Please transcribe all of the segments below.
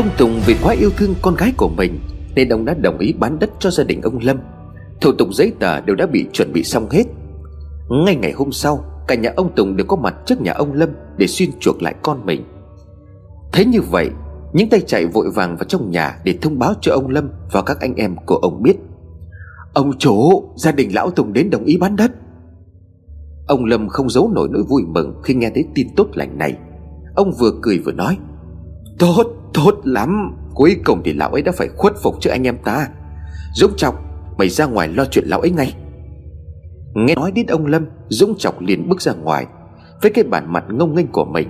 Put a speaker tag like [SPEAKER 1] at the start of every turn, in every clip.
[SPEAKER 1] Ông Tùng vì quá yêu thương con gái của mình Nên ông đã đồng ý bán đất cho gia đình ông Lâm. Thủ tục giấy tờ đều đã bị chuẩn bị xong hết. Ngay ngày hôm sau Cả nhà ông Tùng đều có mặt trước nhà ông Lâm Để xuyên chuộc lại con mình. Thấy như vậy Những tay chạy vội vàng vào trong nhà Để thông báo cho ông Lâm và các anh em của ông biết. Ông chủ Gia đình lão Tùng đến đồng ý bán đất. Ông Lâm không giấu nổi nỗi vui mừng Khi nghe thấy tin tốt lành này. Ông vừa cười vừa nói Tốt, tốt lắm. Cuối cùng thì lão ấy đã phải khuất phục trước anh em ta. Dũng Trọng, Mày ra ngoài lo chuyện lão ấy ngay. Nghe nói đến ông Lâm, Dũng Trọng liền bước ra ngoài. Với cái bản mặt ngông nghênh của mình,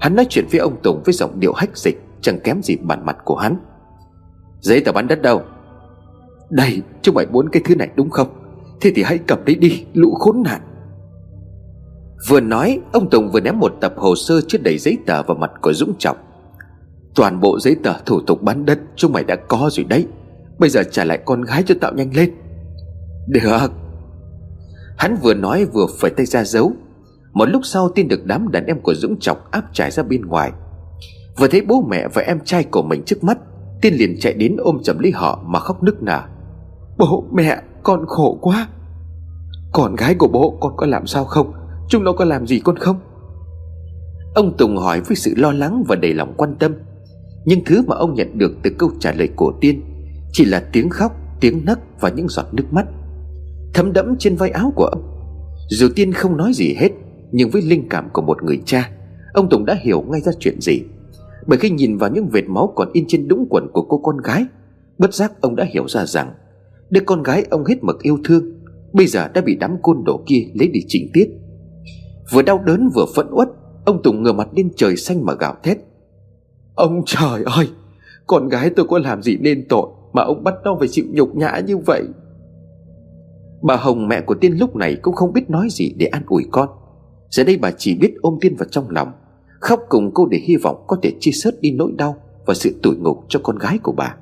[SPEAKER 1] Hắn nói chuyện với ông Tùng với giọng điệu hách dịch, Chẳng kém gì bản mặt của hắn. Giấy tờ bán đất đâu? Đây, chúng mày muốn cái thứ này đúng không? Thế thì hãy cầm đấy đi, lũ khốn nạn. Vừa nói, Ông Tùng vừa ném một tập hồ sơ chứa đầy giấy tờ vào mặt của Dũng Trọng. Toàn bộ giấy tờ thủ tục bán đất, Chúng mày đã có rồi đấy. Bây giờ trả lại con gái cho tạo nhanh lên. Được. Hắn vừa nói vừa phải tay ra giấu Một lúc sau tin được đám đàn em của Dũng Trọng áp trải ra bên ngoài. Vừa thấy bố mẹ và em trai của mình trước mắt, Tiên liền chạy đến ôm chầm lấy họ mà khóc nức nở. Bố mẹ, con khổ quá. Con gái của bố, con có làm sao không? Chúng nó có làm gì con không? Ông Tùng hỏi với sự lo lắng và đầy lòng quan tâm. Nhưng thứ mà ông nhận được từ câu trả lời của Tiên Chỉ là tiếng khóc, tiếng nấc và những giọt nước mắt. Thấm đẫm trên vai áo của ông. Dù Tiên không nói gì hết Nhưng với linh cảm của một người cha Ông Tùng đã hiểu ngay ra chuyện gì. Bởi khi nhìn vào những vệt máu còn in trên đũng quần của cô con gái Bất giác ông đã hiểu ra rằng Đứa con gái ông hết mực yêu thương Bây giờ đã bị đám côn đồ kia lấy đi chỉnh tiết. Vừa đau đớn vừa phẫn uất Ông Tùng ngửa mặt lên trời xanh mà gào thét. Ông trời ơi, Con gái tôi có làm gì nên tội Mà ông bắt nó phải chịu nhục nhã như vậy? Bà Hồng mẹ của Tiên lúc này cũng không biết nói gì để an ủi con. Giờ đây bà chỉ biết ôm Tiên vào trong lòng, Khóc cùng cô để hy vọng có thể chia sớt đi nỗi đau Và sự tủi nhục cho con gái của bà.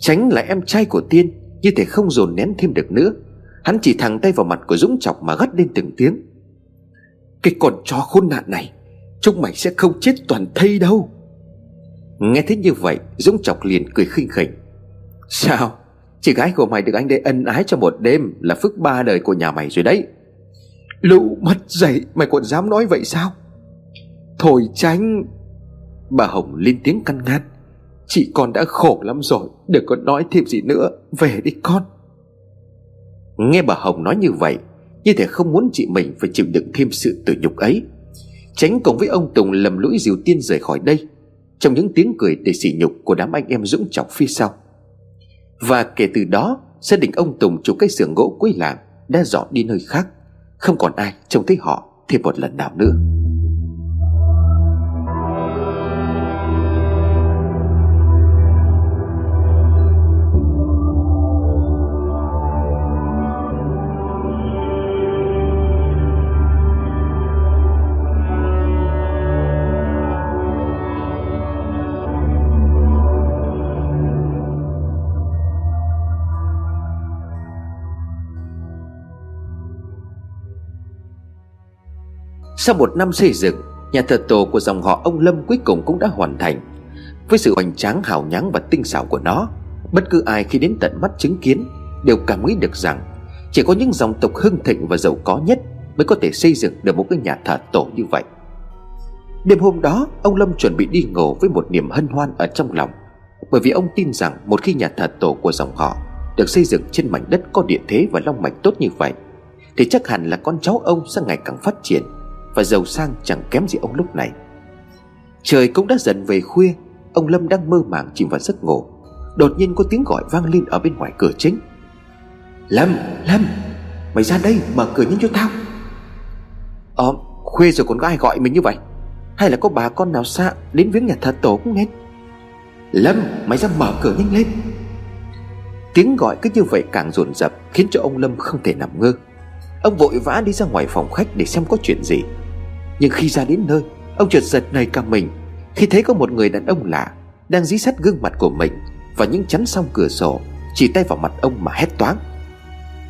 [SPEAKER 1] Tránh là em trai của Tiên, Như thể không dồn nén thêm được nữa. Hắn chỉ thẳng tay vào mặt của Dũng Chọc mà gắt lên từng tiếng. Cái con chó khốn nạn này, Chúng mày sẽ không chết toàn thây đâu. Nghe thế như vậy, Dũng Chọc liền cười khinh khỉnh. Sao? Chị gái của mày được anh đây ân ái cho một đêm Là phước ba đời của nhà mày rồi đấy. Lũ mất dậy, Mày còn dám nói vậy sao? Thôi tránh. Bà Hồng lên tiếng căn ngăn. Chị con đã khổ lắm rồi, Đừng có nói thêm gì nữa. Về đi con. Nghe bà Hồng nói như vậy, Như thể không muốn chị mình phải chịu đựng thêm sự tử nhục ấy. Tránh cùng với ông Tùng lầm lũi diều tiên rời khỏi đây. Trong những tiếng cười để sỉ nhục của đám anh em dũng trọng phía sau. Và kể từ đó, Gia đình ông Tùng chủ cái xưởng gỗ cuối làng Đã dọn đi nơi khác. Không còn ai trông thấy họ thêm một lần nào nữa. Sau một năm xây dựng, Nhà thờ tổ của dòng họ ông Lâm cuối cùng cũng đã hoàn thành. Với sự hoành tráng, hào nhoáng và tinh xảo của nó, Bất cứ ai khi đến tận mắt chứng kiến Đều cảm nghĩ được rằng Chỉ có những dòng tộc hưng thịnh và giàu có nhất Mới có thể xây dựng được một cái nhà thờ tổ như vậy. Đêm hôm đó, Ông Lâm chuẩn bị đi ngủ với một niềm hân hoan ở trong lòng, Bởi vì ông tin rằng Một khi nhà thờ tổ của dòng họ Được xây dựng trên mảnh đất có địa thế và long mạch tốt như vậy, Thì chắc hẳn là con cháu ông sẽ ngày càng phát triển và giàu sang chẳng kém gì ông lúc này. Trời cũng đã dần về khuya Ông Lâm đang mơ màng chìm vào giấc ngủ. Đột nhiên có tiếng gọi vang lên ở bên ngoài cửa chính. Lâm, Lâm Mày ra đây mở cửa nhanh cho tao. Ờ, khuya rồi còn có ai gọi mình như vậy? Hay là có bà con nào xa Đến viếng nhà thờ tổ cũng nên Lâm, mày ra mở cửa nhanh lên. Tiếng gọi cứ như vậy càng dồn dập Khiến cho ông Lâm không thể nằm ngơ. Ông vội vã đi ra ngoài phòng khách để xem có chuyện gì. Nhưng khi ra đến nơi, Ông chợt giật nảy cả mình. Khi thấy có một người đàn ông lạ Đang dí sát gương mặt của mình Và những chắn song cửa sổ, Chỉ tay vào mặt ông mà hét toáng.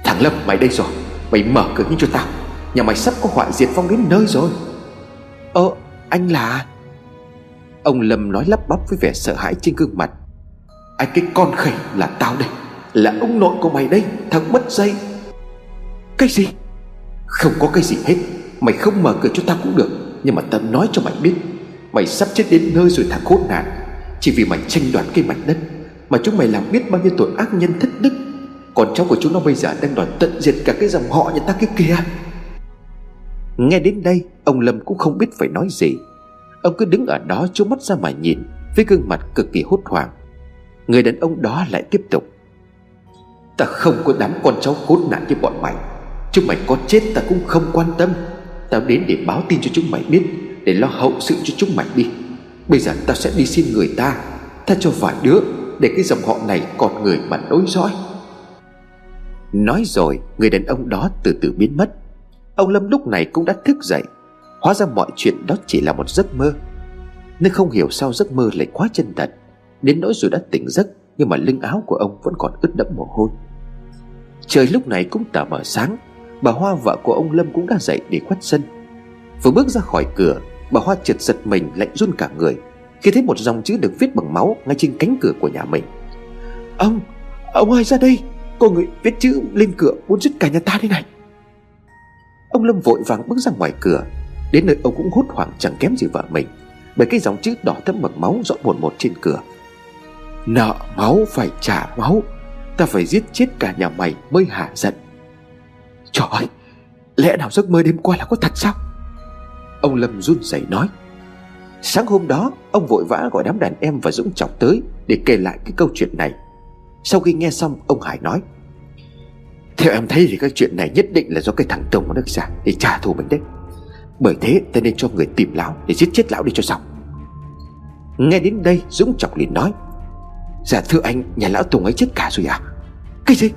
[SPEAKER 1] Thằng Lâm, mày đây rồi. Mày mở cửa như cho tao. Nhà mày sắp có họa diệt vong đến nơi rồi. Ơ, anh là? Ông Lâm nói lắp bắp với vẻ sợ hãi trên gương mặt. Anh, cái con khỉ là tao đây. Là ông nội của mày đây. Thằng mất dây. Cái gì? Không có cái gì hết. Mày không mở cửa cho tao cũng được, Nhưng mà tao nói cho mày biết. Mày sắp chết đến nơi rồi thằng khốn nạn. Chỉ vì mày tranh đoạt cái mảnh đất Mà chúng mày làm biết bao nhiêu tội ác nhân thất đức. Còn cháu của chúng nó bây giờ đang đòi tận diệt cả cái dòng họ nhà ta kia kìa. Nghe đến đây, Ông Lâm cũng không biết phải nói gì. Ông cứ đứng ở đó, trố mắt ra mà nhìn, Với gương mặt cực kỳ hốt hoảng. Người đàn ông đó lại tiếp tục. Ta không có đám con cháu khốn nạn như bọn mày. Chúng mày có chết ta cũng không quan tâm. Tao đến để báo tin cho chúng mày biết, Để lo hậu sự cho chúng mày đi. Bây giờ tao sẽ đi xin người ta, Tha cho vài đứa, Để cái dòng họ này còn người mà nối dõi. Nói rồi, Người đàn ông đó từ từ biến mất. Ông Lâm lúc này cũng đã thức dậy, Hóa ra mọi chuyện đó chỉ là một giấc mơ. Nhưng không hiểu sao giấc mơ lại quá chân thật, Đến nỗi rồi đã tỉnh giấc, Nhưng mà lưng áo của ông vẫn còn ướt đẫm mồ hôi. Trời lúc này cũng tờ mờ sáng Bà Hoa vợ của ông Lâm cũng đã dậy để quét sân. Vừa bước ra khỏi cửa Bà Hoa trượt giật mình lạnh run cả người Khi thấy một dòng chữ được viết bằng máu Ngay trên cánh cửa của nhà mình. Ông, ông ai ra đây? Có người viết chữ lên cửa muốn giết cả nhà ta đây này. Ông Lâm vội vàng bước ra ngoài cửa Đến nơi ông cũng hốt hoảng chẳng kém gì vợ mình Bởi cái dòng chữ đỏ thẫm bằng máu rõ buồn một trên cửa. Nợ máu phải trả máu Ta phải giết chết cả nhà mày mới hạ giận. Trời ơi, Lẽ nào giấc mơ đêm qua là có thật sao? Ông Lâm run rẩy nói. Sáng hôm đó, Ông vội vã gọi đám đàn em và Dũng chọc tới Để kể lại cái câu chuyện này. Sau khi nghe xong, ông Hải nói. Theo em thấy thì cái chuyện này nhất định là do cái thằng Tùng nó được ra Để trả thù mình đấy. Bởi thế, ta nên cho người tìm lão Để giết chết lão đi cho xong. Nghe đến đây, Dũng chọc liền nói. Dạ thưa anh, nhà lão Tùng ấy chết cả rồi à? Cái gì?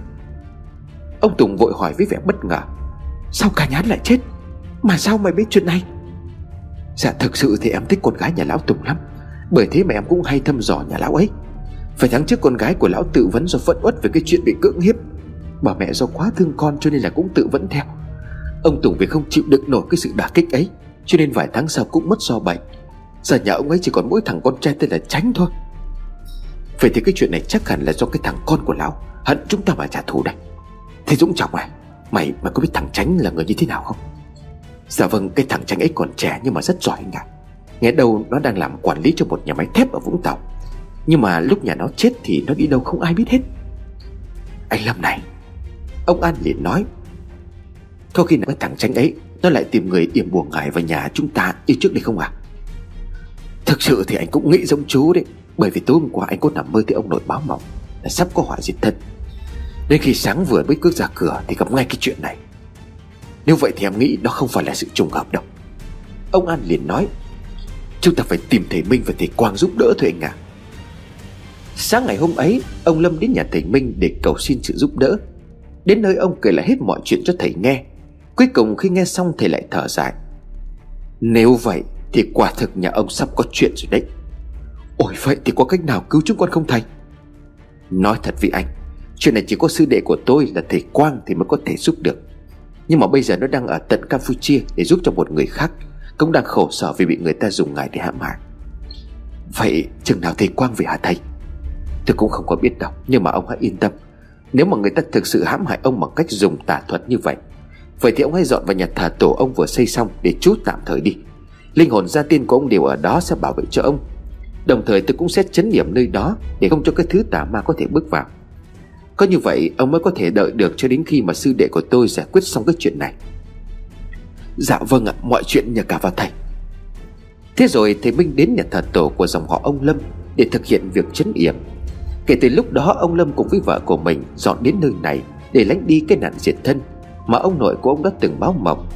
[SPEAKER 1] Ông Tùng vội hỏi với vẻ bất ngờ. Sao cả nhán lại chết? Mà sao mày biết chuyện này? Dạ thực sự thì em thích con gái nhà lão Tùng lắm. Bởi thế mà em cũng hay thăm dò nhà lão ấy. Phải tháng trước con gái của lão tự vấn do phẫn uất về cái chuyện bị cưỡng hiếp. Bà mẹ do quá thương con cho nên là cũng tự vấn theo. Ông Tùng vì không chịu đựng nổi cái sự đả kích ấy, Cho nên vài tháng sau cũng mất do bệnh. Giờ nhà ông ấy chỉ còn mỗi thằng con trai tên là Tránh thôi. Vậy thì cái chuyện này chắc hẳn là do cái thằng con của lão Hận chúng ta mà trả thù đây Thế Dũng chồng à Mày mày có biết thằng Tránh là người như thế nào không? Dạ vâng cái thằng Tránh ấy còn trẻ nhưng mà rất giỏi anh ạ. Nghe đâu nó đang làm quản lý cho một nhà máy thép ở Vũng Tàu. Nhưng mà lúc nhà nó chết thì nó đi đâu không ai biết hết. Anh Lâm này, Ông An liền nói, Có khi nào cái thằng Tránh ấy, Nó lại tìm người yểm buồn ngài vào nhà chúng ta như trước đây không à Thực sự thì anh cũng nghĩ giống chú đấy, Bởi vì tối hôm qua anh có nằm mơ thấy ông nội báo mộng Là sắp có họa diệt thân nên khi sáng vừa mới bước ra cửa Thì gặp ngay cái chuyện này. Nếu vậy thì em nghĩ đó không phải là sự trùng hợp đâu. Ông An liền nói, Chúng ta phải tìm thầy Minh và thầy Quang giúp đỡ thôi anh à Sáng ngày hôm ấy, Ông Lâm đến nhà thầy Minh để cầu xin sự giúp đỡ. Đến nơi ông kể lại hết mọi chuyện cho thầy nghe. Cuối cùng khi nghe xong thầy lại thở dài, Nếu vậy thì quả thực nhà ông sắp có chuyện rồi đấy. Ôi, vậy thì có cách nào cứu chúng con không thầy? Nói thật với anh Chuyện này chỉ có sư đệ của tôi là thầy Quang Thì mới có thể giúp được. Nhưng mà bây giờ nó đang ở tận Campuchia Để giúp cho một người khác, Cũng đang khổ sở vì bị người ta dùng ngài để hãm hại. Vậy chừng nào thầy Quang về hả thầy Tôi cũng không có biết đâu, Nhưng mà ông hãy yên tâm. Nếu mà người ta thực sự hãm hại ông bằng cách dùng tà thuật như vậy Vậy thì ông hãy dọn vào nhà thờ tổ ông vừa xây xong Để chút tạm thời đi. Linh hồn gia tiên của ông đều ở đó sẽ bảo vệ cho ông. Đồng thời tôi cũng sẽ chấn điểm nơi đó Để không cho cái thứ tà ma có thể bước vào có như vậy, ông mới có thể đợi được cho đến khi mà sư đệ của tôi giải quyết xong cái chuyện này. Dạ vâng ạ, Mọi chuyện nhờ cả vào thầy. Thế rồi thầy Minh đến nhà thờ tổ của dòng họ ông Lâm Để thực hiện việc chấn yểm. Kể từ lúc đó, ông Lâm cùng với vợ của mình Dọn đến nơi này Để lánh đi cái nạn diệt thân Mà ông nội của ông đã từng báo mộng.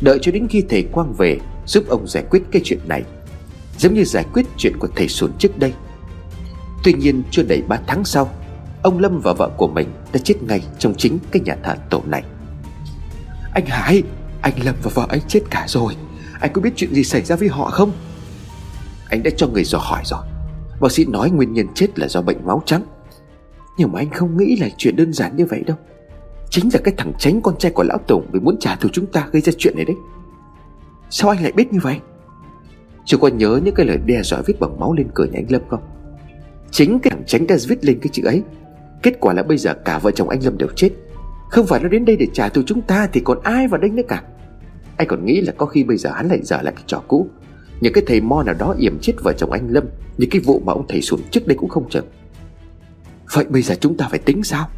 [SPEAKER 1] Đợi cho đến khi thầy Quang về Giúp ông giải quyết cái chuyện này, Giống như giải quyết chuyện của thầy Sùn trước đây. Tuy nhiên, chưa đầy 3 tháng sau Ông Lâm và vợ của mình đã chết ngay trong chính cái nhà thờ tổ này. Anh Hải, Anh Lâm và vợ anh chết cả rồi. Anh có biết chuyện gì xảy ra với họ không? Anh đã cho người dò hỏi rồi. Bác sĩ nói nguyên nhân chết là do bệnh máu trắng. Nhưng mà anh không nghĩ là chuyện đơn giản như vậy đâu. Chính là cái thằng tránh con trai của lão Tùng Vì muốn trả thù chúng ta gây ra chuyện này đấy. Sao anh lại biết như vậy? Chưa có nhớ những cái lời đe dọa viết bằng máu lên cửa nhà anh Lâm không? Chính cái thằng tránh đã viết lên cái chữ ấy. Kết quả là bây giờ cả vợ chồng anh Lâm đều chết. Không phải nó đến đây để trả thù chúng ta Thì còn ai vào đây nữa cả? Anh còn nghĩ là có khi bây giờ hắn lại dở lại cái trò cũ. Những cái thầy mo nào đó yểm chết vợ chồng anh Lâm, những cái vụ mà ông thầy sùn trước đây cũng không chừng Vậy bây giờ chúng ta phải tính sao?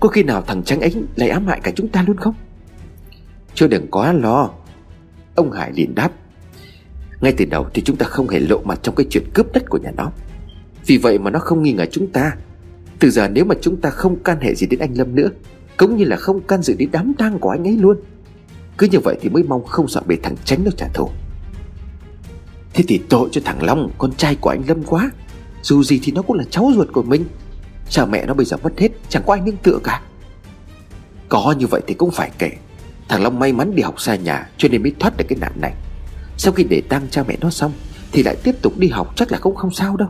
[SPEAKER 1] Có khi nào thằng tránh ấy lại ám hại cả chúng ta luôn không? Chưa đừng có lo. Ông Hải liền đáp. Ngay từ đầu thì chúng ta không hề lộ mặt trong cái chuyện cướp đất của nhà nó. Vì vậy mà nó không nghi ngờ chúng ta. Từ giờ nếu mà chúng ta không can hệ gì đến anh Lâm nữa, Cũng như là không can dự đến đám tang của anh ấy luôn, Cứ như vậy thì mới mong không sợ bị thằng tránh nó trả thù. Thế thì tội cho thằng Long, Con trai của anh Lâm quá. Dù gì thì nó cũng là cháu ruột của mình. Cha mẹ nó bây giờ mất hết, Chẳng có ai nương tựa cả. Có như vậy thì cũng phải kể. Thằng Long may mắn đi học xa nhà, Cho nên mới thoát được cái nạn này. Sau khi để tang cha mẹ nó xong, Thì lại tiếp tục đi học, chắc là cũng không sao đâu.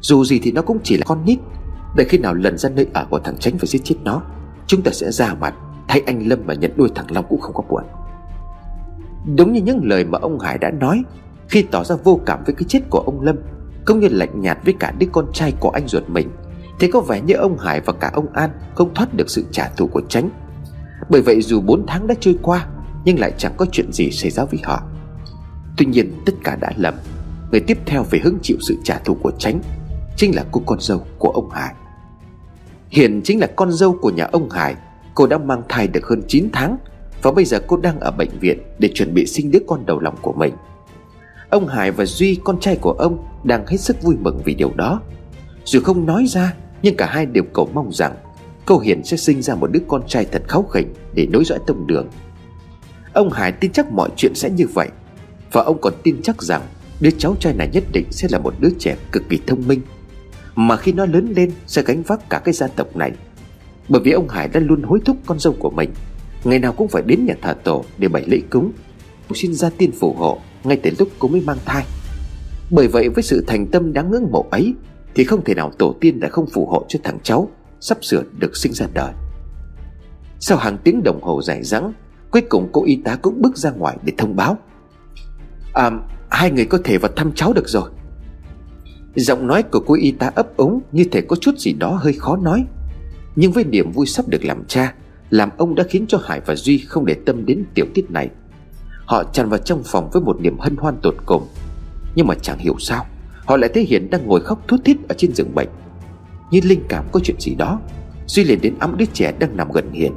[SPEAKER 1] Dù gì thì nó cũng chỉ là con nít. Đợi khi nào lần ra nơi ở của thằng Tránh phải giết chết nó, Chúng ta sẽ ra mặt. Thay anh Lâm mà nhận nuôi thằng Long cũng không có buồn. Đúng như những lời mà ông Hải đã nói, Khi tỏ ra vô cảm với cái chết của ông Lâm, Cũng như lạnh nhạt với cả đứa con trai của anh ruột mình thế có vẻ như ông Hải và cả ông An Không thoát được sự trả thù của Tránh. Bởi vậy dù 4 tháng đã trôi qua, Nhưng lại chẳng có chuyện gì xảy ra với họ. Tuy nhiên, tất cả đã lầm. Người tiếp theo phải hứng chịu sự trả thù của Tránh Chính là cô con dâu của ông Hải. Hiền chính là con dâu của nhà ông Hải. Cô đã mang thai được hơn 9 tháng, Và bây giờ cô đang ở bệnh viện Để chuẩn bị sinh đứa con đầu lòng của mình. Ông Hải và Duy, con trai của ông, Đang hết sức vui mừng vì điều đó. Dù không nói ra, Nhưng cả hai đều cầu mong rằng Cô Hiền sẽ sinh ra một đứa con trai thật kháu khỉnh Để nối dõi tông đường. Ông Hải tin chắc mọi chuyện sẽ như vậy, Và ông còn tin chắc rằng Đứa cháu trai này nhất định sẽ là một đứa trẻ cực kỳ thông minh mà khi nó lớn lên sẽ gánh vác cả cái gia tộc này. Bởi vì ông Hải đã luôn hối thúc con dâu của mình, Ngày nào cũng phải đến nhà thờ tổ để bày lễ cúng. Xin gia tiên phù hộ Ngay từ lúc cô mới mang thai. Bởi vậy với sự thành tâm đáng ngưỡng mộ ấy, Thì không thể nào tổ tiên đã không phù hộ cho thằng cháu sắp sửa được sinh ra đời. Sau hàng tiếng đồng hồ dài dẳng, cuối cùng cô y tá cũng bước ra ngoài để thông báo. À hai người có thể vào thăm cháu được rồi giọng nói của cô y tá ấp ống như thể có chút gì đó hơi khó nói. Nhưng với niềm vui sắp được làm cha, làm ông đã khiến cho hải và duy không để tâm đến tiểu tiết này. Họ tràn vào trong phòng với một niềm hân hoan tột cùng. Nhưng mà chẳng hiểu sao, họ lại thấy hiền đang ngồi khóc thút thít ở trên giường bệnh. Như linh cảm có chuyện gì đó, Duy liền đến ấm đứa trẻ đang nằm gần Hiền,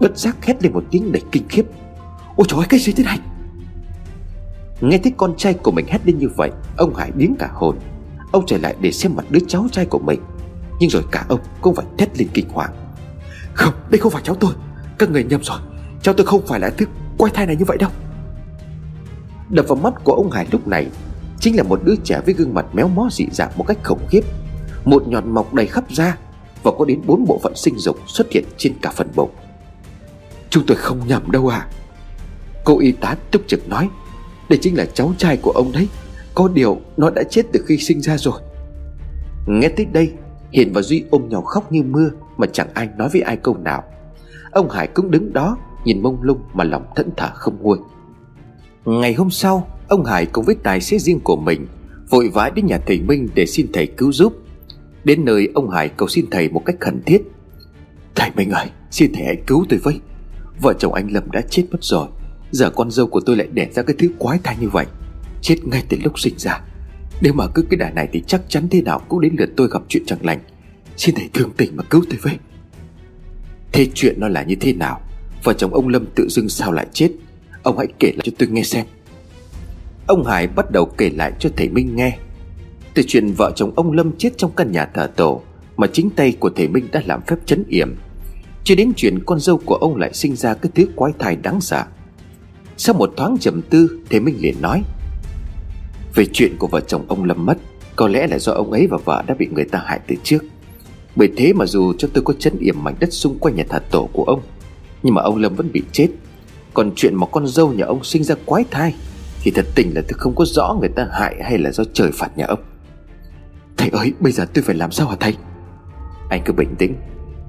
[SPEAKER 1] Bất giác hét lên một tiếng đầy kinh khiếp. Ôi trời ơi, cái gì thế này? Nghe thấy con trai của mình hét lên như vậy, Ông Hải biến cả hồn. Ông trở lại để xem mặt đứa cháu trai của mình. Nhưng rồi cả ông cũng phải thét lên kinh hoàng. Không, đây không phải cháu tôi. Các người nhầm rồi. Cháu tôi không phải là thứ quay thai này như vậy đâu. Đập vào mắt của ông Hải lúc này Chính là một đứa trẻ với gương mặt méo mó dị dạng một cách khủng khiếp. Một nhọn mọc đầy khắp da Và có đến bốn bộ phận sinh dục xuất hiện trên cả phần bụng. Chúng tôi không nhầm đâu à Cô y tá túc trực nói, Đây chính là cháu trai của ông đấy. Có điều nó đã chết từ khi sinh ra rồi. Nghe tới đây, Hiền và Duy ôm nhau khóc như mưa Mà chẳng ai nói với ai câu nào. Ông Hải cũng đứng đó, Nhìn mông lung mà lòng thẫn thờ không nguôi. Ngày hôm sau, Ông Hải cùng với tài xế riêng của mình Vội vã đến nhà thầy Minh để xin thầy cứu giúp. Đến nơi, ông Hải cầu xin thầy một cách khẩn thiết. Thầy Minh ơi, Xin thầy hãy cứu tôi với. Vợ chồng anh Lâm đã chết mất rồi. Giờ con dâu của tôi lại đẻ ra cái thứ quái thai như vậy. Chết ngay từ lúc sinh ra. Nếu mà cứ cái đà này thì chắc chắn thế nào Cũng đến lượt tôi gặp chuyện chẳng lành. Xin thầy thương tình mà cứu tôi với. Thế chuyện nó là như thế nào? Vợ chồng ông Lâm tự dưng sao lại chết? Ông hãy kể lại cho tôi nghe xem. Ông Hải bắt đầu kể lại cho thầy Minh nghe. Từ chuyện vợ chồng ông Lâm chết trong căn nhà thờ tổ, Mà chính tay của thầy Minh đã làm phép chấn yểm. Chưa đến chuyện con dâu của ông lại sinh ra cái thứ quái thai đáng sợ. Sau một thoáng trầm tư, Thầy Minh liền nói về chuyện của vợ chồng ông Lâm mất, Có lẽ là do ông ấy và vợ đã bị người ta hại từ trước. Bởi thế mà dù cho tôi có chấn yểm mảnh đất xung quanh nhà thờ tổ của ông, Nhưng mà ông Lâm vẫn bị chết. Còn chuyện mà con dâu nhà ông sinh ra quái thai, Thì thật tình là tôi không có rõ người ta hại hay là do trời phạt nhà ông. Thầy ơi, bây giờ tôi phải làm sao hả thầy? Anh cứ bình tĩnh.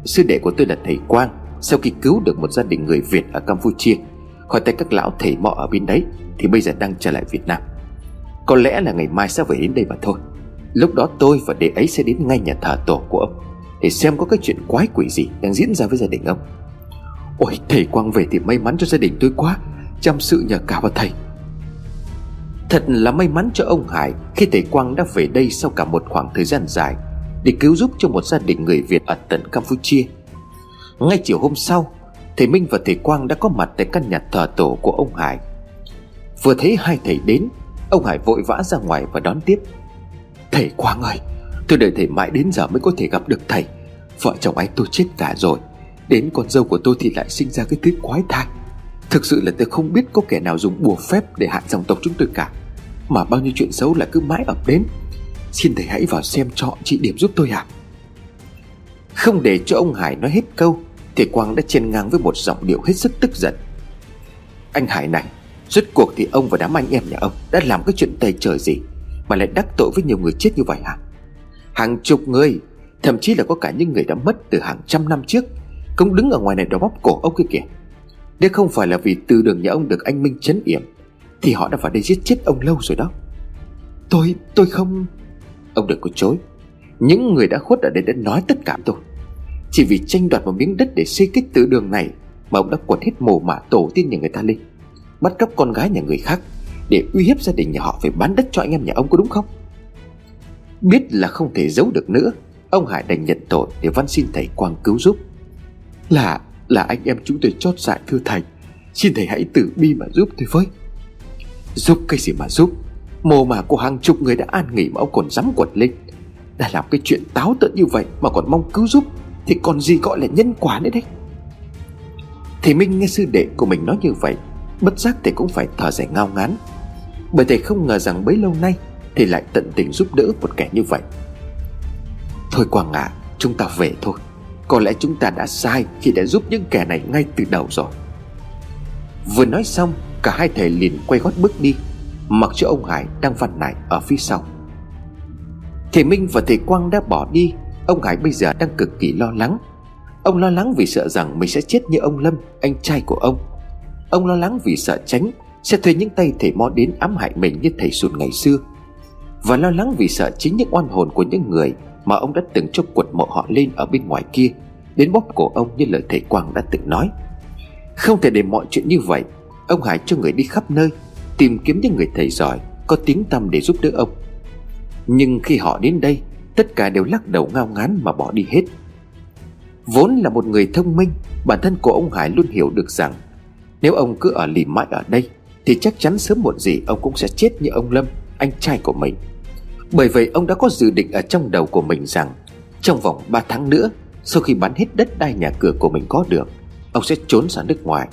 [SPEAKER 1] Sư đệ của tôi là thầy Quang, Sau khi cứu được một gia đình người Việt ở Campuchia Khỏi tay các lão thầy mọ ở bên đấy, Thì bây giờ đang trở lại Việt Nam. Có lẽ là ngày mai sẽ về đến đây mà thôi. Lúc đó tôi và đệ ấy sẽ đến ngay nhà thờ tổ của ông, Để xem có cái chuyện quái quỷ gì đang diễn ra với gia đình ông. Ôi, thầy Quang về thì may mắn cho gia đình tôi quá, Chăm sự nhờ cả vào thầy. Thật là may mắn cho ông Hải Khi thầy Quang đã về đây sau cả một khoảng thời gian dài Để cứu giúp cho một gia đình người Việt ở tận Campuchia. Ngay chiều hôm sau, Thầy Minh và thầy Quang đã có mặt tại căn nhà thờ tổ của ông Hải. Vừa thấy hai thầy đến Ông Hải vội vã ra ngoài và đón tiếp. Thầy Quang ơi, Tôi đợi thầy mãi đến giờ mới có thể gặp được thầy. Vợ chồng anh tôi chết cả rồi. Đến con dâu của tôi thì lại sinh ra cái thứ quái thai. Thực sự là tôi không biết có kẻ nào dùng bùa phép để hại dòng tộc chúng tôi cả. Mà bao nhiêu chuyện xấu là cứ mãi ập đến. Xin thầy hãy vào xem chọn chị điểm giúp tôi ạ à. Không để cho ông Hải nói hết câu, thầy Quang đã chen ngang với một giọng điệu hết sức tức giận. Anh Hải này Rốt cuộc thì ông và đám anh em nhà ông Đã làm cái chuyện tày trời gì Mà lại đắc tội với nhiều người chết như vậy hả? Hàng chục người Thậm chí là có cả những người đã mất từ hàng trăm năm trước Cũng đứng ở ngoài này đó bóp cổ ông kia kìa. Nếu không phải là vì từ đường nhà ông được anh Minh chấn yểm Thì họ đã vào đây giết chết ông lâu rồi đó. Tôi, tôi không. Ông đừng có chối. Những người đã khuất ở đây đã nói tất cả tôi. Chỉ vì tranh đoạt một miếng đất để xây kích từ đường này Mà ông đã quật hết mồ mả tổ tiên nhà người ta lên. Bắt cóc con gái nhà người khác Để uy hiếp gia đình nhà họ phải bán đất cho anh em nhà ông có đúng không? Biết là không thể giấu được nữa, Ông Hải đành nhận tội để văn xin thầy Quang cứu giúp. Là là anh em chúng tôi chót dại thưa thầy, Xin thầy hãy tử bi mà giúp tôi với. Giúp cái gì mà giúp? Mồ mà của hàng chục người đã an nghỉ mà ông còn dám quật lên. Đã làm cái chuyện táo tợn như vậy mà còn mong cứu giúp, Thì còn gì gọi là nhân quả nữa đấy. Thầy Minh nghe sư đệ của mình nói như vậy Bất giác thầy cũng phải thở dài ngao ngán. Bởi thầy không ngờ rằng bấy lâu nay Thầy lại tận tình giúp đỡ một kẻ như vậy. Thôi Quang ạ à, Chúng ta về thôi. Có lẽ chúng ta đã sai Khi đã giúp những kẻ này ngay từ đầu rồi. Vừa nói xong Cả hai thầy liền quay gót bước đi Mặc cho ông Hải đang văn nải ở phía sau. Thầy Minh và thầy Quang đã bỏ đi Ông Hải bây giờ đang cực kỳ lo lắng. Ông lo lắng vì sợ rằng mình sẽ chết như ông Lâm Anh trai của ông. Ông lo lắng vì sợ tránh, Sẽ thuê những tay thầy mo đến ám hại mình như thầy sụt ngày xưa. Và lo lắng vì sợ chính những oan hồn của những người Mà ông đã từng cho quật mộ họ lên ở bên ngoài kia, Đến bóp cổ ông như lời thầy Quang đã từng nói. Không thể để mọi chuyện như vậy, Ông Hải cho người đi khắp nơi, Tìm kiếm những người thầy giỏi, Có tiếng tăm để giúp đỡ ông. Nhưng khi họ đến đây, Tất cả đều lắc đầu ngao ngán mà bỏ đi hết. Vốn là một người thông minh, Bản thân của ông Hải luôn hiểu được rằng nếu ông cứ ở lì mãi ở đây, Thì chắc chắn sớm muộn gì ông cũng sẽ chết như ông Lâm, Anh trai của mình. Bởi vậy ông đã có dự định ở trong đầu của mình rằng, Trong vòng 3 tháng nữa, Sau khi bán hết đất đai nhà cửa của mình có được, Ông sẽ trốn sang nước ngoài.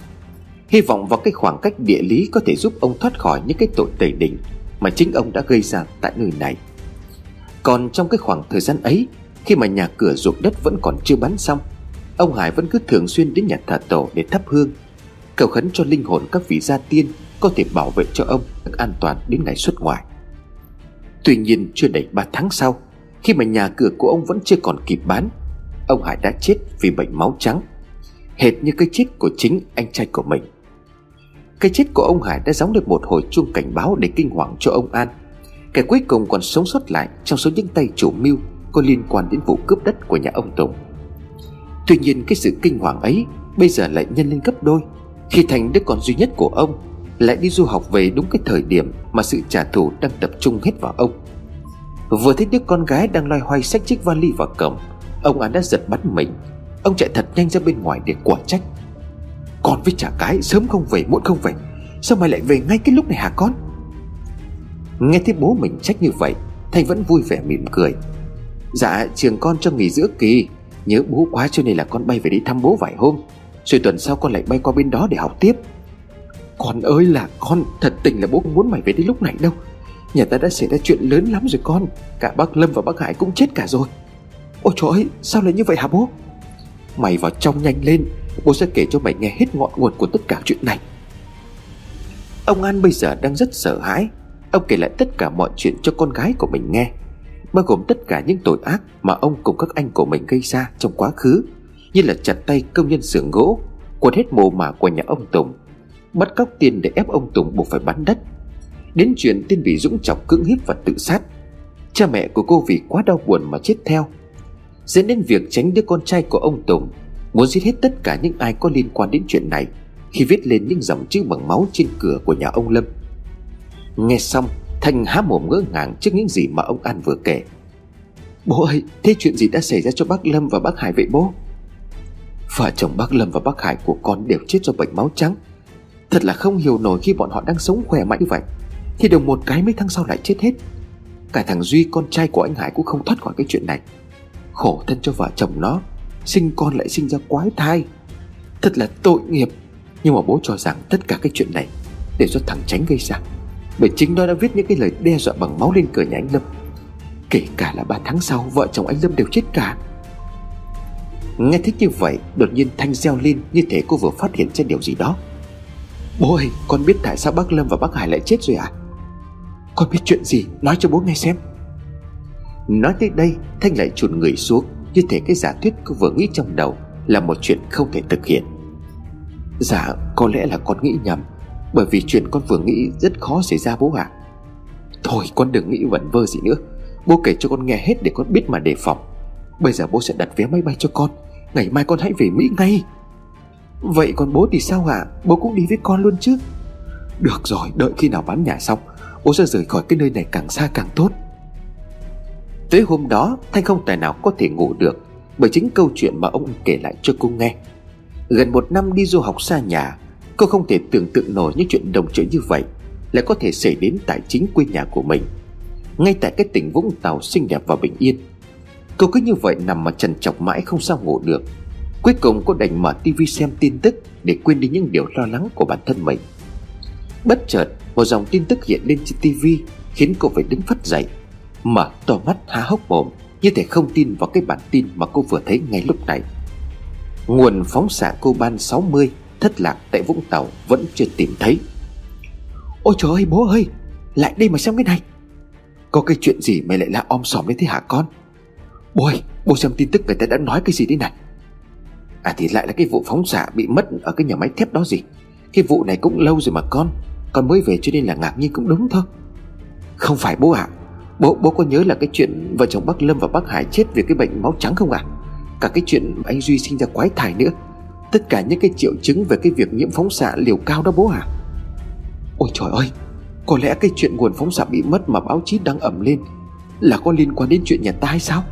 [SPEAKER 1] Hy vọng vào cái khoảng cách địa lý Có thể giúp ông thoát khỏi những cái tội tẩy đình Mà chính ông đã gây ra tại nơi này. Còn trong cái khoảng thời gian ấy, Khi mà nhà cửa ruộng đất vẫn còn chưa bán xong, Ông Hải vẫn cứ thường xuyên đến nhà thờ tổ để thắp hương cầu khấn cho linh hồn các vị gia tiên có thể bảo vệ cho ông được an toàn đến ngày xuất ngoại. Tuy nhiên chưa đầy 3 tháng sau, khi mà nhà cửa của ông vẫn chưa còn kịp bán, ông hải đã chết vì bệnh máu trắng, hệt như cái chết của chính anh trai của mình. Cái chết của ông hải đã gióng được một hồi chuông cảnh báo để kinh hoàng cho ông an. Kẻ cuối cùng còn sống sót lại trong số những tay chủ mưu có liên quan đến vụ cướp đất của nhà ông tùng. Tuy nhiên cái sự kinh hoàng ấy bây giờ lại nhân lên gấp đôi khi Thành đứa con duy nhất của ông, Lại đi du học về đúng cái thời điểm Mà sự trả thù đang tập trung hết vào ông. Vừa thấy đứa con gái đang loay hoay xách chiếc vali vào cổng, Ông An đã giật bắn mình. Ông chạy thật nhanh ra bên ngoài để quả trách. Con với trả cái, sớm không về, muộn không về, Sao mày lại về ngay cái lúc này hả con? Nghe thấy bố mình trách như vậy, Thành vẫn vui vẻ mỉm cười. Dạ trường con cho nghỉ giữa kỳ, Nhớ bố quá cho nên là con bay về đi thăm bố vài hôm rồi tuần sau con lại bay qua bên đó để học tiếp. Con ơi là con, Thật tình là bố không muốn mày về đến lúc này đâu. Nhà ta đã xảy ra chuyện lớn lắm rồi con. Cả bác Lâm và bác Hải cũng chết cả rồi. Ôi trời ơi, sao lại như vậy hả bố? Mày vào trong nhanh lên, Bố sẽ kể cho mày nghe hết ngọn nguồn của tất cả chuyện này. Ông An bây giờ đang rất sợ hãi. Ông kể lại tất cả mọi chuyện cho con gái của mình nghe, Bao gồm tất cả những tội ác Mà ông cùng các anh của mình gây ra trong quá khứ như là chặt tay công nhân xưởng gỗ quật hết mồ mả của nhà ông Tùng, bắt cóc tiền để ép ông Tùng buộc phải bán đất. Đến chuyện tiên bị Dũng chọc cưỡng hiếp và tự sát. Cha mẹ của cô vì quá đau buồn mà chết theo. Dẫn đến việc tránh đứa con trai của ông Tùng, Muốn giết hết tất cả những ai có liên quan đến chuyện này, Khi viết lên những dòng chữ bằng máu trên cửa của nhà ông Lâm. Nghe xong, Thanh há mồm ngỡ ngàng trước những gì mà ông An vừa kể. Bố ơi, Thế chuyện gì đã xảy ra cho bác Lâm và bác Hải vậy bố? Vợ chồng bác Lâm và bác Hải của con đều chết do bệnh máu trắng. Thật là không hiểu nổi khi bọn họ đang sống khỏe mạnh như vậy. Thì đồng một cái mấy tháng sau lại chết hết. Cả thằng Duy, con trai của anh Hải cũng không thoát khỏi cái chuyện này. Khổ thân cho vợ chồng nó, Sinh con lại sinh ra quái thai. Thật là tội nghiệp. Nhưng mà bố cho rằng tất cả cái chuyện này Đều do thằng Tránh gây ra. Bởi chính nó đã viết những cái lời đe dọa bằng máu lên cửa nhà anh Lâm. Kể cả là 3 tháng sau, Vợ chồng anh Lâm đều chết cả. Nghe thích như vậy, Đột nhiên Thanh reo lên Như thể cô vừa phát hiện ra điều gì đó. Bố ơi, con biết tại sao bác Lâm và bác Hải lại chết rồi à Con biết chuyện gì? Nói cho bố nghe xem. Nói tới đây, Thanh lại chùn người xuống, Như thể cái giả thuyết cô vừa nghĩ trong đầu Là một chuyện không thể thực hiện. Dạ có lẽ là con nghĩ nhầm, Bởi vì chuyện con vừa nghĩ rất khó xảy ra bố ạ. À. Thôi, con đừng nghĩ vẩn vơ gì nữa. Bố kể cho con nghe hết để con biết mà đề phòng. Bây giờ bố sẽ đặt vé máy bay cho con. Ngày mai con hãy về Mỹ ngay. Vậy còn bố thì sao ạ? À? Bố cũng đi với con luôn chứ. Được rồi, đợi khi nào bán nhà xong, Bố sẽ rời khỏi cái nơi này càng xa càng tốt. Tới hôm đó, Thanh không tài nào có thể ngủ được, Bởi chính câu chuyện mà ông kể lại cho cô nghe. Gần một năm đi du học xa nhà, Cô không thể tưởng tượng nổi những chuyện đồng chữ như vậy Lại có thể xảy đến tại chính quê nhà của mình. Ngay tại cái tỉnh Vũng Tàu xinh đẹp và bình yên Cô cứ như vậy nằm mà trần chọc mãi không sao ngủ được. Cuối cùng cô đành mở tivi xem tin tức Để quên đi những điều lo lắng của bản thân mình. Bất chợt, một dòng tin tức hiện lên trên tivi, Khiến cô phải đứng phất dậy, Mở to mắt há hốc mồm, Như thể không tin vào cái bản tin mà cô vừa thấy ngay lúc này. Nguồn phóng xạ cô ban 60 Thất lạc tại Vũng Tàu vẫn chưa tìm thấy. Ôi trời ơi, bố ơi, Lại đây mà xem cái này. Có cái chuyện gì mày lại la om sòm đến thế hả con? Bố ơi Bố xem tin tức người ta đã nói cái gì thế này. À thì lại là cái vụ phóng xạ bị mất Ở cái nhà máy thép đó gì? Cái vụ này cũng lâu rồi mà con Con mới về cho nên là ngạc nhiên cũng đúng thôi. Không phải bố ạ. À. Bố bố có nhớ là cái chuyện vợ chồng bác Lâm và bác Hải chết vì cái bệnh máu trắng không ạ? À? Cả cái chuyện anh Duy sinh ra quái thai nữa. Tất cả những cái triệu chứng về cái việc nhiễm phóng xạ liều cao đó bố à Ôi trời ơi, Có lẽ cái chuyện nguồn phóng xạ bị mất mà báo chí đang ẩm lên Là có liên quan đến chuyện nhà ta hay sao?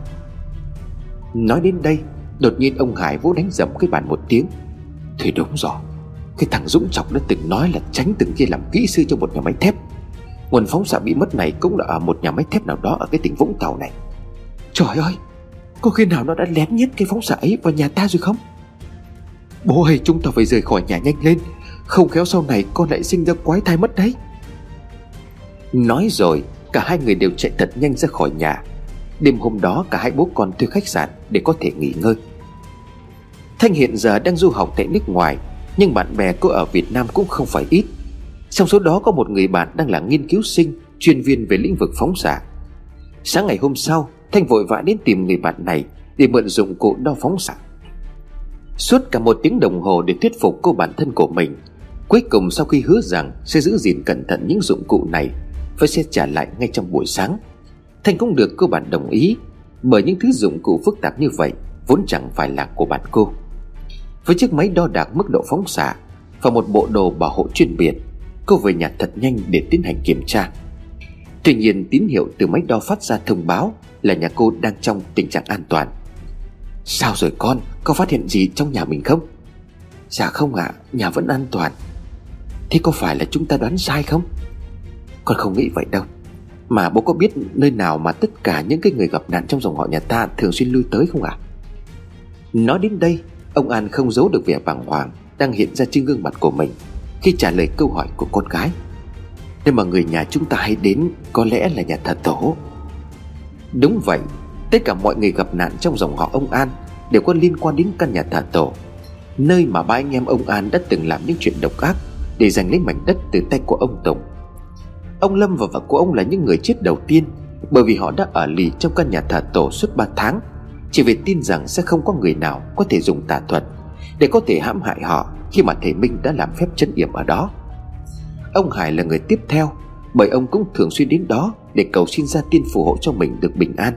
[SPEAKER 1] Nói đến đây, Đột nhiên ông Hải vỗ đánh dầm cái bàn một tiếng. Thì đúng rồi, Cái thằng Dũng Trọng đã từng nói là tránh từng kia làm kỹ sư cho một nhà máy thép. Nguồn phóng xạ bị mất này cũng là ở một nhà máy thép nào đó ở cái tỉnh Vũng Tàu này. Trời ơi, Có khi nào nó đã lén nhét cái phóng xạ ấy vào nhà ta rồi không? Bố ơi, chúng ta phải rời khỏi nhà nhanh lên, Không khéo sau này con lại sinh ra quái thai mất đấy. Nói rồi, Cả hai người đều chạy thật nhanh ra khỏi nhà. Đêm hôm đó cả hai bố con thuê khách sạn Để có thể nghỉ ngơi. Thanh hiện giờ đang du học tại nước ngoài, Nhưng bạn bè cô ở Việt Nam cũng không phải ít. Trong số đó có một người bạn đang là nghiên cứu sinh, Chuyên viên về lĩnh vực phóng xạ. Sáng ngày hôm sau, Thanh vội vã đến tìm người bạn này Để mượn dụng cụ đo phóng xạ. Suốt cả một tiếng đồng hồ để thuyết phục cô bản thân của mình, Cuối cùng sau khi hứa rằng Sẽ giữ gìn cẩn thận những dụng cụ này, Và sẽ trả lại ngay trong buổi sáng. Thanh cũng được cô bạn đồng ý Bởi những thứ dụng cụ phức tạp như vậy Vốn chẳng phải là của bạn cô. Với chiếc máy đo đạc mức độ phóng xạ Và một bộ đồ bảo hộ chuyên biệt Cô về nhà thật nhanh để tiến hành kiểm tra. Tuy nhiên tín hiệu từ máy đo phát ra thông báo Là nhà cô đang trong tình trạng an toàn. Sao rồi con? Có phát hiện gì trong nhà mình không? Dạ không ạ à, Nhà vẫn an toàn. Thế có phải là chúng ta đoán sai không? Con không nghĩ vậy đâu. Mà bố có biết nơi nào mà tất cả những cái người gặp nạn trong dòng họ nhà ta Thường xuyên lui tới không ạ? À? Nói đến đây, Ông An không giấu được vẻ bàng hoàng Đang hiện ra trên gương mặt của mình Khi trả lời câu hỏi của con gái. Nơi mà người nhà chúng ta hay đến Có lẽ là nhà thờ tổ. Đúng vậy, Tất cả mọi người gặp nạn trong dòng họ ông An Đều có liên quan đến căn nhà thờ tổ, Nơi mà ba anh em ông An đã từng làm những chuyện độc ác Để giành lấy mảnh đất từ tay của ông Tùng. Ông Lâm và vợ của ông là những người chết đầu tiên, Bởi vì họ đã ở lì trong căn nhà thờ tổ suốt 3 tháng. Chỉ vì tin rằng sẽ không có người nào có thể dùng tà thuật Để có thể hãm hại họ Khi mà thầy Minh đã làm phép chấn yểm ở đó. Ông Hải là người tiếp theo, Bởi ông cũng thường xuyên đến đó Để cầu xin gia tiên phù hộ cho mình được bình an,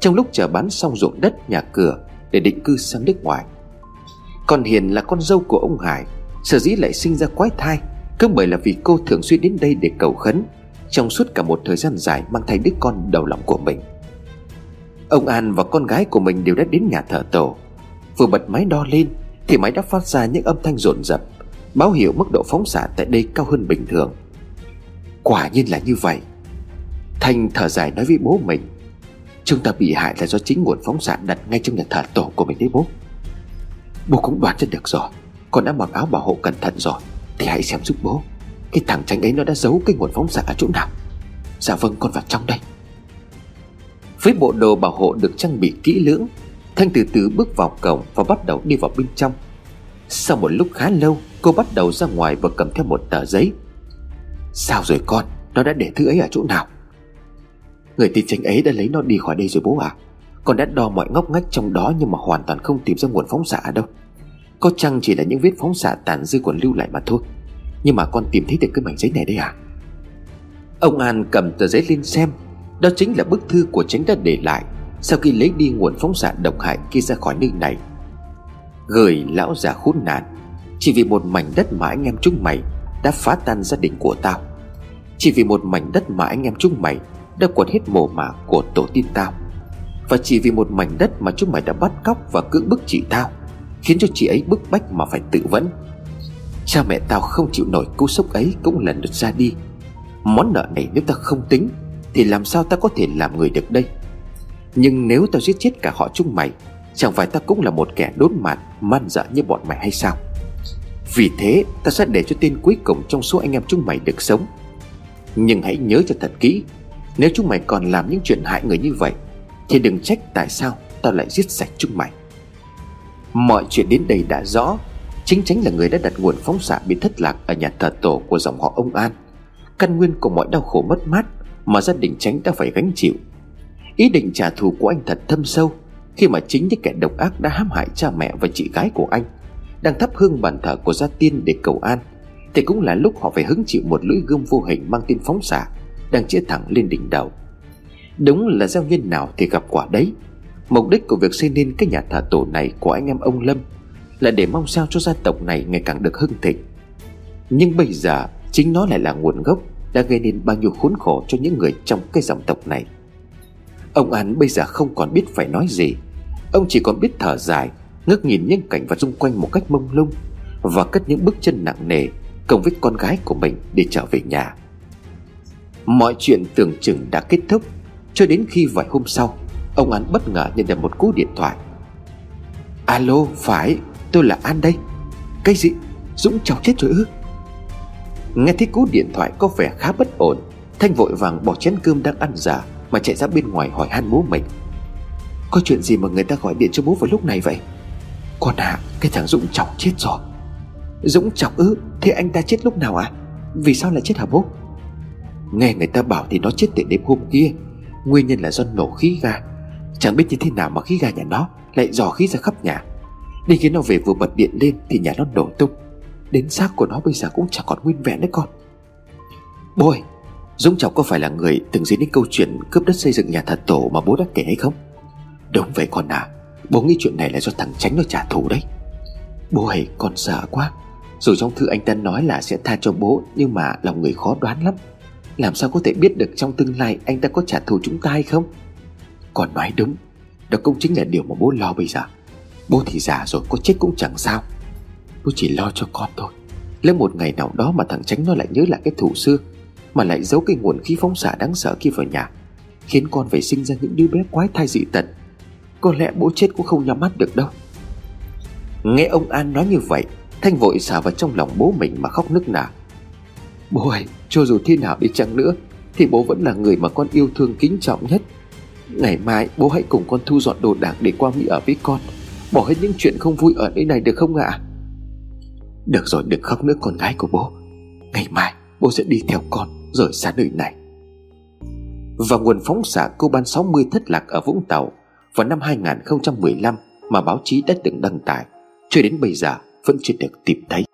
[SPEAKER 1] Trong lúc chờ bán xong ruộng đất, nhà cửa Để định cư sang nước ngoài. Còn Hiền là con dâu của ông Hải, Sở dĩ lại sinh ra quái thai cứ bởi là vì cô thường xuyên đến đây để cầu khấn, Trong suốt cả một thời gian dài Mang thai đứa con đầu lòng của mình. Ông An và con gái của mình đều đã đến nhà thờ tổ. Vừa bật máy đo lên, Thì máy đã phát ra những âm thanh rộn rập, Báo hiệu mức độ phóng xạ tại đây cao hơn bình thường. Quả nhiên là như vậy. Thanh thở dài nói với bố mình, Chúng ta bị hại là do chính nguồn phóng xạ đặt ngay trong nhà thờ tổ của mình đấy bố. Bố cũng đoán ra được rồi, Con đã mặc áo bảo hộ cẩn thận rồi. Thì hãy xem giúp bố. Cái thằng tránh ấy nó đã giấu cái nguồn phóng xạ ở chỗ nào. Dạ vâng con vào trong đây. Với bộ đồ bảo hộ được trang bị kỹ lưỡng, Thanh từ từ bước vào cổng và bắt đầu đi vào bên trong. Sau một lúc khá lâu, Cô bắt đầu ra ngoài và cầm theo một tờ giấy. Sao rồi con? Nó đã để thứ ấy ở chỗ nào? Người tin tranh ấy đã lấy nó đi khỏi đây rồi bố à Con đã đo mọi ngóc ngách trong đó Nhưng mà hoàn toàn không tìm ra nguồn phóng xạ đâu. Có chăng chỉ là những vết phóng xạ tàn dư còn lưu lại mà thôi? Nhưng mà con tìm thấy được cái mảnh giấy này đây à? Ông An cầm tờ giấy lên xem. Đó chính là bức thư của tránh đã để lại Sau khi lấy đi nguồn phóng xạ độc hại kia ra khỏi nơi này. Gửi lão già khốn nạn, Chỉ vì một mảnh đất mà anh em chúng mày Đã phá tan gia đình của tao. Chỉ vì một mảnh đất mà anh em chúng mày Đã quật hết mồ mả của tổ tiên tao. Và chỉ vì một mảnh đất mà chúng mày đã bắt cóc và cưỡng bức chị tao. Khiến cho chị ấy bức bách mà phải tự vẫn Cha mẹ tao không chịu nổi cú sốc ấy cũng lần lượt ra đi. Món nợ này nếu ta không tính, Thì làm sao ta có thể làm người được đây? Nhưng nếu tao giết chết cả họ chúng mày, Chẳng phải ta cũng là một kẻ đốn mạt, Man dợ như bọn mày hay sao? Vì thế ta sẽ để cho tên cuối cùng Trong số anh em chúng mày được sống. Nhưng hãy nhớ cho thật kỹ, Nếu chúng mày còn làm những chuyện hại người như vậy, Thì đừng trách tại sao Tao lại giết sạch chúng mày. Mọi chuyện đến đây đã rõ. Chính tránh là người đã đặt nguồn phóng xạ bị thất lạc Ở nhà thờ tổ của dòng họ ông An. Căn nguyên của mọi đau khổ mất mát Mà gia đình tránh đã phải gánh chịu. Ý định trả thù của anh thật thâm sâu, Khi mà chính những kẻ độc ác đã hãm hại cha mẹ và chị gái của anh, Đang thắp hương bàn thờ của gia tiên để cầu an, Thì cũng là lúc họ phải hứng chịu một lưỡi gươm vô hình mang tên phóng xạ, Đang chĩa thẳng lên đỉnh đầu. Đúng là gieo nhân nào thì gặp quả đấy. Mục đích của việc xây nên cái nhà thờ tổ này của anh em ông Lâm Là để mong sao cho gia tộc này ngày càng được hưng thịnh. Nhưng bây giờ, Chính nó lại là nguồn gốc Đã gây nên bao nhiêu khốn khổ cho những người trong cái dòng tộc này. Ông An bây giờ không còn biết phải nói gì. Ông chỉ còn biết thở dài, Ngước nhìn những cảnh vật xung quanh một cách mông lung Và cất những bước chân nặng nề Cùng với con gái của mình để trở về nhà. Mọi chuyện tưởng chừng đã kết thúc Cho đến khi vài hôm sau Ông An bất ngờ nhận được một cú điện thoại. Alo, phải, tôi là An đây. Cái gì? Dũng cháu chết rồi ư? Nghe thấy cú điện thoại có vẻ khá bất ổn, Thanh vội vàng bỏ chén cơm đang ăn giả Mà chạy ra bên ngoài hỏi han bố mình. Có chuyện gì mà người ta gọi điện cho bố vào lúc này vậy? Con à Cái thằng Dũng chọc chết rồi. Dũng chọc ư, Thế anh ta chết lúc nào à Vì sao lại chết hả bố? Nghe người ta bảo thì nó chết từ đêm hôm kia, Nguyên nhân là do nổ khí ga. Chẳng biết như thế nào mà khí ga nhà nó, Lại dò khí ra khắp nhà. Đi khi nó về vừa bật điện lên Thì nhà nó nổ tung. Đến xác của nó bây giờ cũng chẳng còn nguyên vẹn đấy con. Bố ơi Dũng Trọng có phải là người từng dính đến câu chuyện Cướp đất xây dựng nhà thật tổ mà bố đã kể hay không? Đúng vậy con à Bố nghĩ chuyện này là do thằng Tránh nó trả thù đấy. Bố ơi con sợ quá. Rồi trong thư anh ta nói là sẽ tha cho bố, Nhưng mà lòng người khó đoán lắm. Làm sao có thể biết được trong tương lai Anh ta có trả thù chúng ta hay không? Con nói đúng, Đó cũng chính là điều mà bố lo bây giờ. Bố thì già rồi, có chết cũng chẳng sao. Bố chỉ lo cho con thôi. Nếu một ngày nào đó mà thằng Tránh nó lại nhớ lại cái thủ xưa, Mà lại giấu cái nguồn khí phóng xạ đáng sợ kia vào nhà, Khiến con phải sinh ra những đứa bé quái thai dị tật Có lẽ bố chết cũng không nhắm mắt được đâu. Nghe ông An nói như vậy, Thanh vội xả vào trong lòng bố mình mà khóc nức nở. Bố ơi, cho dù thế nào đi chăng nữa, Thì bố vẫn là người mà con yêu thương kính trọng nhất. Ngày mai, bố hãy cùng con thu dọn đồ đạc để qua Mỹ ở với con. Bỏ hết những chuyện không vui ở nơi này được không ạ? À? Được rồi, đừng khóc nữa, con gái của bố. Ngày mai, bố sẽ đi theo con, Rời xa nơi này. Và nguồn phóng xạ, cô ban 60 thất lạc ở Vũng Tàu. Vào năm 2015 Mà báo chí đã từng đăng tải. Cho đến bây giờ, vẫn chưa được tìm thấy.